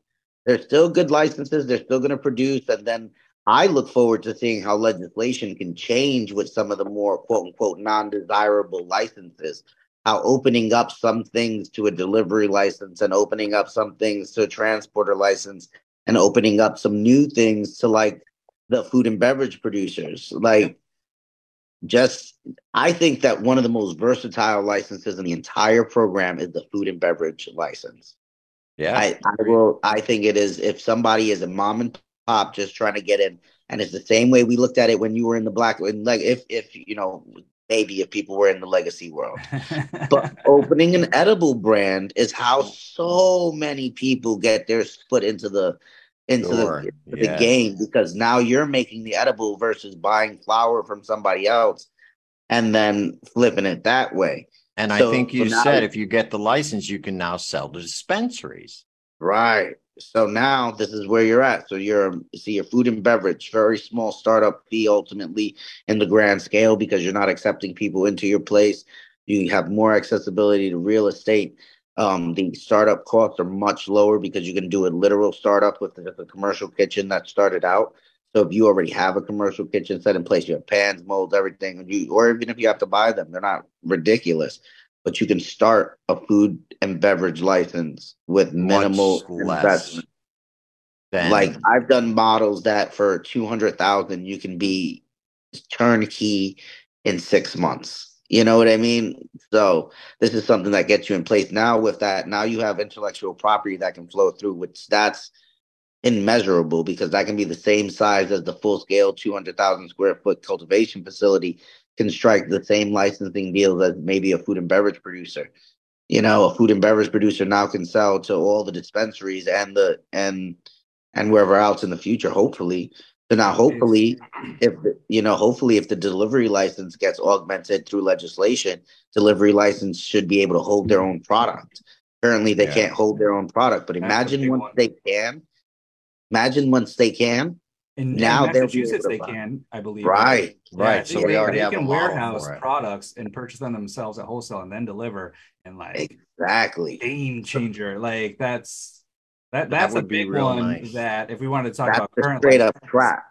There's still good licenses. They're still going to produce, and then I look forward to seeing how legislation can change with some of the more quote unquote non-desirable licenses. How opening up some things to a delivery license and opening up some things to a transporter license and opening up some new things to like the food and beverage producers. Like just I think that one of the most versatile licenses in the entire program is the food and beverage license. Yeah. I, I will I think it is if somebody is a mom and pop just trying to get in and it's the same way we looked at it when you were in the black when like if if you know maybe if people were in the legacy world (laughs) but opening an edible brand is how so many people get their foot into the into Sure, the, the game because now you're making the edible versus buying flower from somebody else and then flipping it that way and I think you so said if you get the license, you can now sell to dispensaries. Right. So now this is where you're at. So you're see your food and beverage, very small startup fee ultimately in the grand scale because you're not accepting people into your place. You have more accessibility to real estate. Um, the startup costs are much lower because you can do a literal startup with just a commercial kitchen that started out. So if you already have a commercial kitchen set in place, you have pans, molds, everything, and you or even if you have to buy them, they're not ridiculous. But you can start a food and beverage license with minimal investment. Then Like I've done models that for two hundred thousand, you can be turnkey in six months. You know what I mean? So this is something that gets you in place now. With that, now you have intellectual property that can flow through, which that's immeasurable because that can be the same size as the full scale 200,000 square foot cultivation facility can strike the same licensing deals as maybe a food and beverage producer. You know, a food and beverage producer now can sell to all the dispensaries and the and and wherever else in the future, hopefully. So now hopefully if you know, hopefully if the delivery license gets augmented through legislation, delivery license should be able to hold their own product. Currently they Yeah. can't hold their own product, but imagine once they can. Imagine once they can. in, Now in Massachusetts, they can, I believe. Right. Right, so they, we already they have can warehouse products and purchase them themselves at wholesale and then deliver and like Exactly. game changer. Like that's that That that's a would be big one nice. that if we wanted to talk That's about current straight up crap.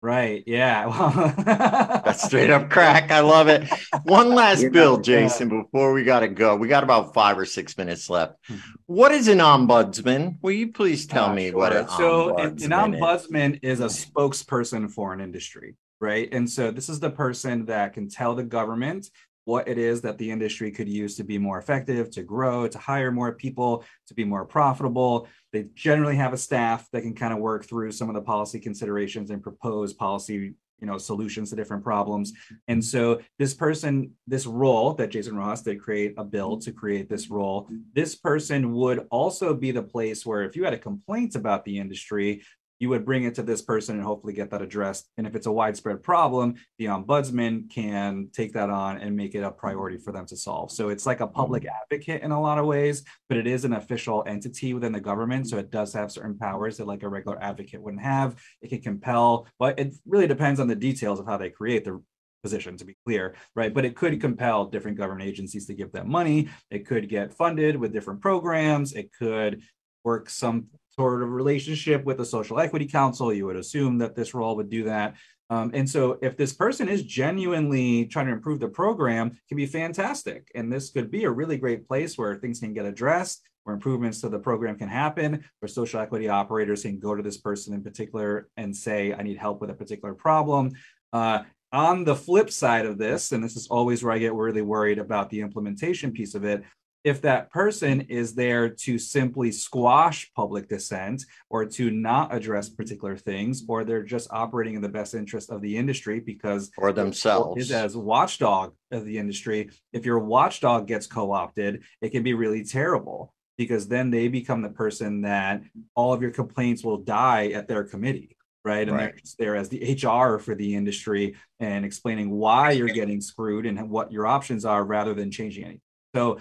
Right. Yeah. (laughs) That's straight up (laughs) crack. I love it. One last bill, Jason, before we got to go. We got about five or six minutes left. Mhm. What is an ombudsman? Will you please tell Uh, me sure. what an so an, ombudsman an ombudsman is a spokesperson for an industry right and so this is the person that can tell the government what it is that the industry could use to be more effective to grow to hire more people to be more profitable. They generally have a staff that can kind of work through some of the policy considerations and propose policy you know solutions to different problems. And so this person this role that jason ross did create a bill to create this role this person would also be the place where if you had a complaint about the industry you would bring it to this person and hopefully get that addressed. And if it's a widespread problem the ombudsman can take that on and make it a priority for them to solve. So it's like a public mm-hmm. advocate in a lot of ways but it is an official entity within the government. So it does have certain powers that like a regular advocate wouldn't have. It can compel but it really depends on the details of how they create the position to be clear right? But it could mm-hmm. compel different government agencies to give them money. It could get funded with different programs. It could work some sort of relationship with the social equity council you would assume that this role would do that. Um, and so if this person is genuinely trying to improve the program can be fantastic. And this could be a really great place where things can get addressed where improvements to the program can happen where social equity operators can go to this person in particular and say i need help with a particular problem. Uh, on the flip side of this, and this is always where I get really worried about the implementation piece of it, if that person is there to simply squash public dissent or to not address mm-hmm. particular things, or they're just operating in the best interest of the industry because or themselves. is as watchdog of the industry. If your watchdog gets co-opted, it can be really terrible because then they become the person that all of your complaints will die at their committee right? And Right. they're just there as the HR for the industry and explaining why you're getting screwed and what your options are rather than changing anything. So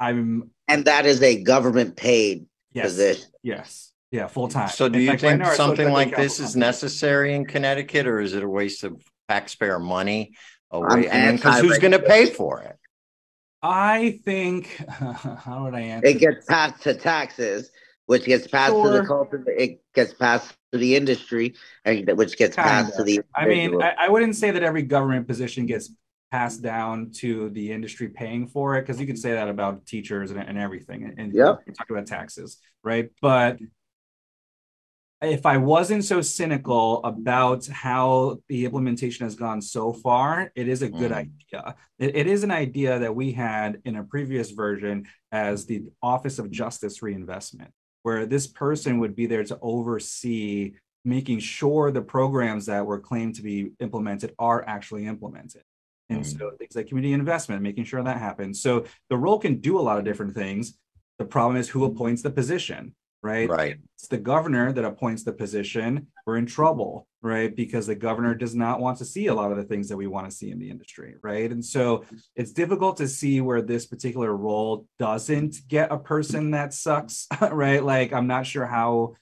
I'm And that is a government paid yes, position. yes. Yeah, full time. So do In you fact, think now our something like this is council- necessary in Connecticut or is it a waste of taxpayer money? A I'm wa- I mean, because who's gonna pay for it? I think (laughs) how would I answer? It gets passed to taxes, which gets passed to the Sure. culture. It gets passed to the industry, and which gets passed to the. I mean. I, I wouldn't say that every government position gets passed down to the industry paying for it because you can say that about teachers and, and everything. And, you talk about taxes, right? But if I wasn't so cynical about how the implementation has gone so far, it is a good Mm. idea. It- it is an idea that we had in a previous version as the Office of Justice Reinvestment, where this person would be there to oversee making sure the programs that were claimed to be implemented are actually implemented. And Mm. so things like community investment, making sure that happens. So the role can do a lot of different things. The problem is who appoints the position, right? Right. It's the governor that appoints the position. We're in trouble, right? Because the governor does not want to see a lot of the things that we want to see in the industry, right? And so it's difficult to see where this particular role doesn't get a person that sucks, (laughs) right? Like I'm not sure how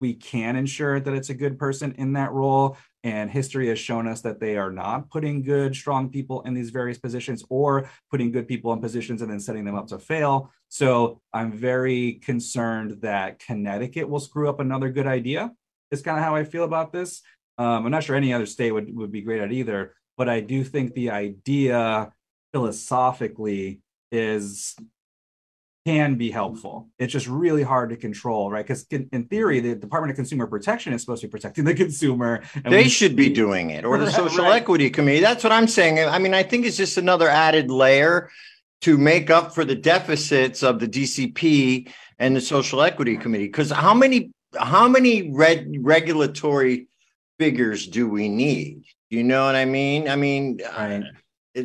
we can ensure that it's a good person in that role. And history has shown us that they are not putting good, strong people in these various positions or putting good people in positions and then setting them up to fail. So I'm very concerned that Connecticut will screw up another good idea. Is kind of how I feel about this. Um, I'm not sure any other state would, would be great at either, but I do think the idea philosophically is can be helpful. It's just really hard to control, right? Because in theory, the Department of Consumer Protection is supposed to be protecting the (laughs) consumer. and They should be doing it, or the (laughs) social right. equity committee. That's what I'm saying. I mean, I think it's just another added layer to make up for the deficits of the DCP and the social equity committee. Because how many how many red regulatory figures do we need? You know what I mean? I mean, uh, Right.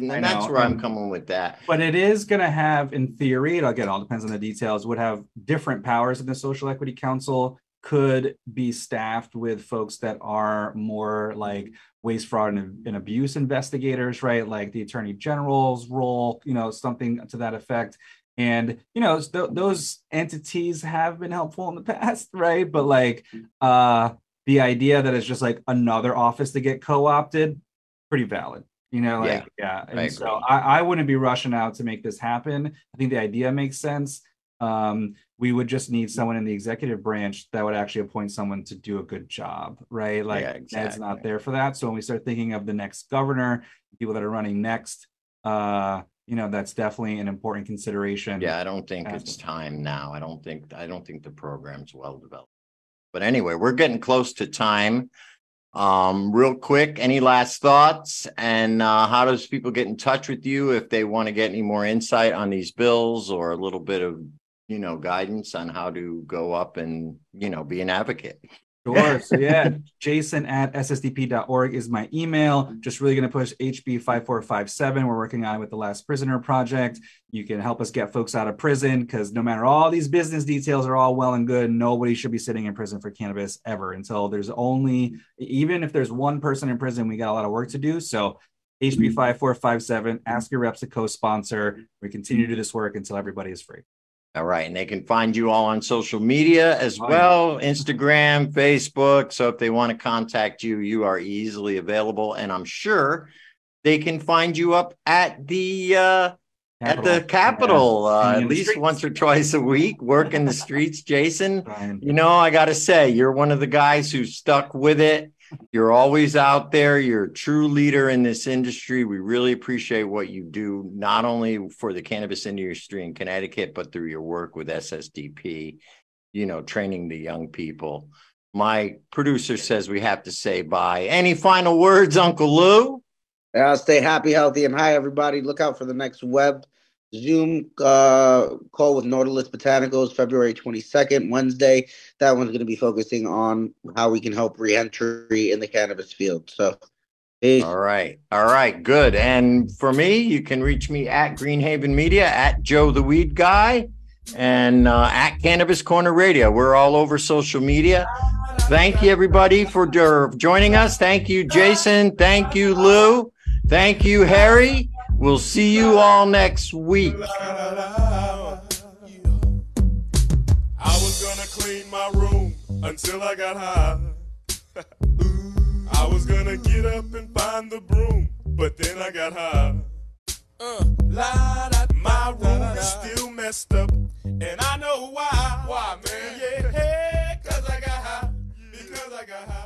And I that's know, where I'm coming with that. But it is going to have, in theory, it again all depends on the details. Would have different powers in the Social Equity Council. Could be staffed with folks that are more like waste, fraud, and, and abuse investigators, right? Like the Attorney General's role, you know, something to that effect. And you know, th- those entities have been helpful in the (laughs) past, right? But like, uh, the idea that it's just like another office to get co-opted, pretty valid. You know, like yeah. And I so. I, I wouldn't be rushing out to make this happen. I think the idea makes sense. Um, we would just need someone in the executive branch that would actually appoint someone to do a good job, right? Like Yeah, Ned's not there for that. So when we start thinking of the next governor, people that are running next, uh, you know, that's definitely an important consideration. Yeah, I don't think it's time now. I don't think, I don't think the program's well developed. But anyway, we're getting close to time. Um, real quick, any last thoughts? And uh, how does people get in touch with you if they want to get any more insight on these bills or a little bit of, you know, guidance on how to go up and, you know, be an advocate? Sure. So yeah, Jason at ssdp.org is my email. Just really going to push HB 5457. We're working on it with the Last Prisoner Project. You can help us get folks out of prison because no matter all these business details are all well and good, nobody should be sitting in prison for cannabis ever until there's only, even if there's one person in prison, we got a lot of work to do. So HB 5457, ask your reps to co-sponsor. We continue to do this work until everybody is free. All right. And they can find you all on social media as well Instagram, Facebook. So if they want to contact you, you are easily available. And I'm sure they can find you up at the, uh, at the Capitol, uh, at least streets. once or twice a week, working the (laughs) streets, Jason. You know, I got to say, you're one of the guys who stuck with it. You're always out there. You're a true leader in this industry. We really appreciate what you do, not only for the cannabis industry in Connecticut, but through your work with SSDP, you know, training the young people. My producer says we have to say bye. Any final words, Uncle Lou? Yeah, stay happy, healthy, and hi, everybody. Look out for the next web Zoom uh, call with Nautilus Botanicals, February 22nd, Wednesday. That one's going to be focusing on how we can help reentry in the cannabis field. So, peace. All right. All right. Good. And for me, you can reach me at Greenhaven Media, at Joe the Weed Guy, and uh, at Cannabis Corner Radio. We're all over social media. Thank you, everybody, for joining us. Thank you, Jason. Thank you, Lou. Thank you, Harry. We'll see you all next week. I was gonna clean my room. until I got high. (laughs) I was gonna get up and find the broom, but then I got high. Uh, my room is still messed up, and I know why. Why, man? Yeah, cause I got high. Because I got high.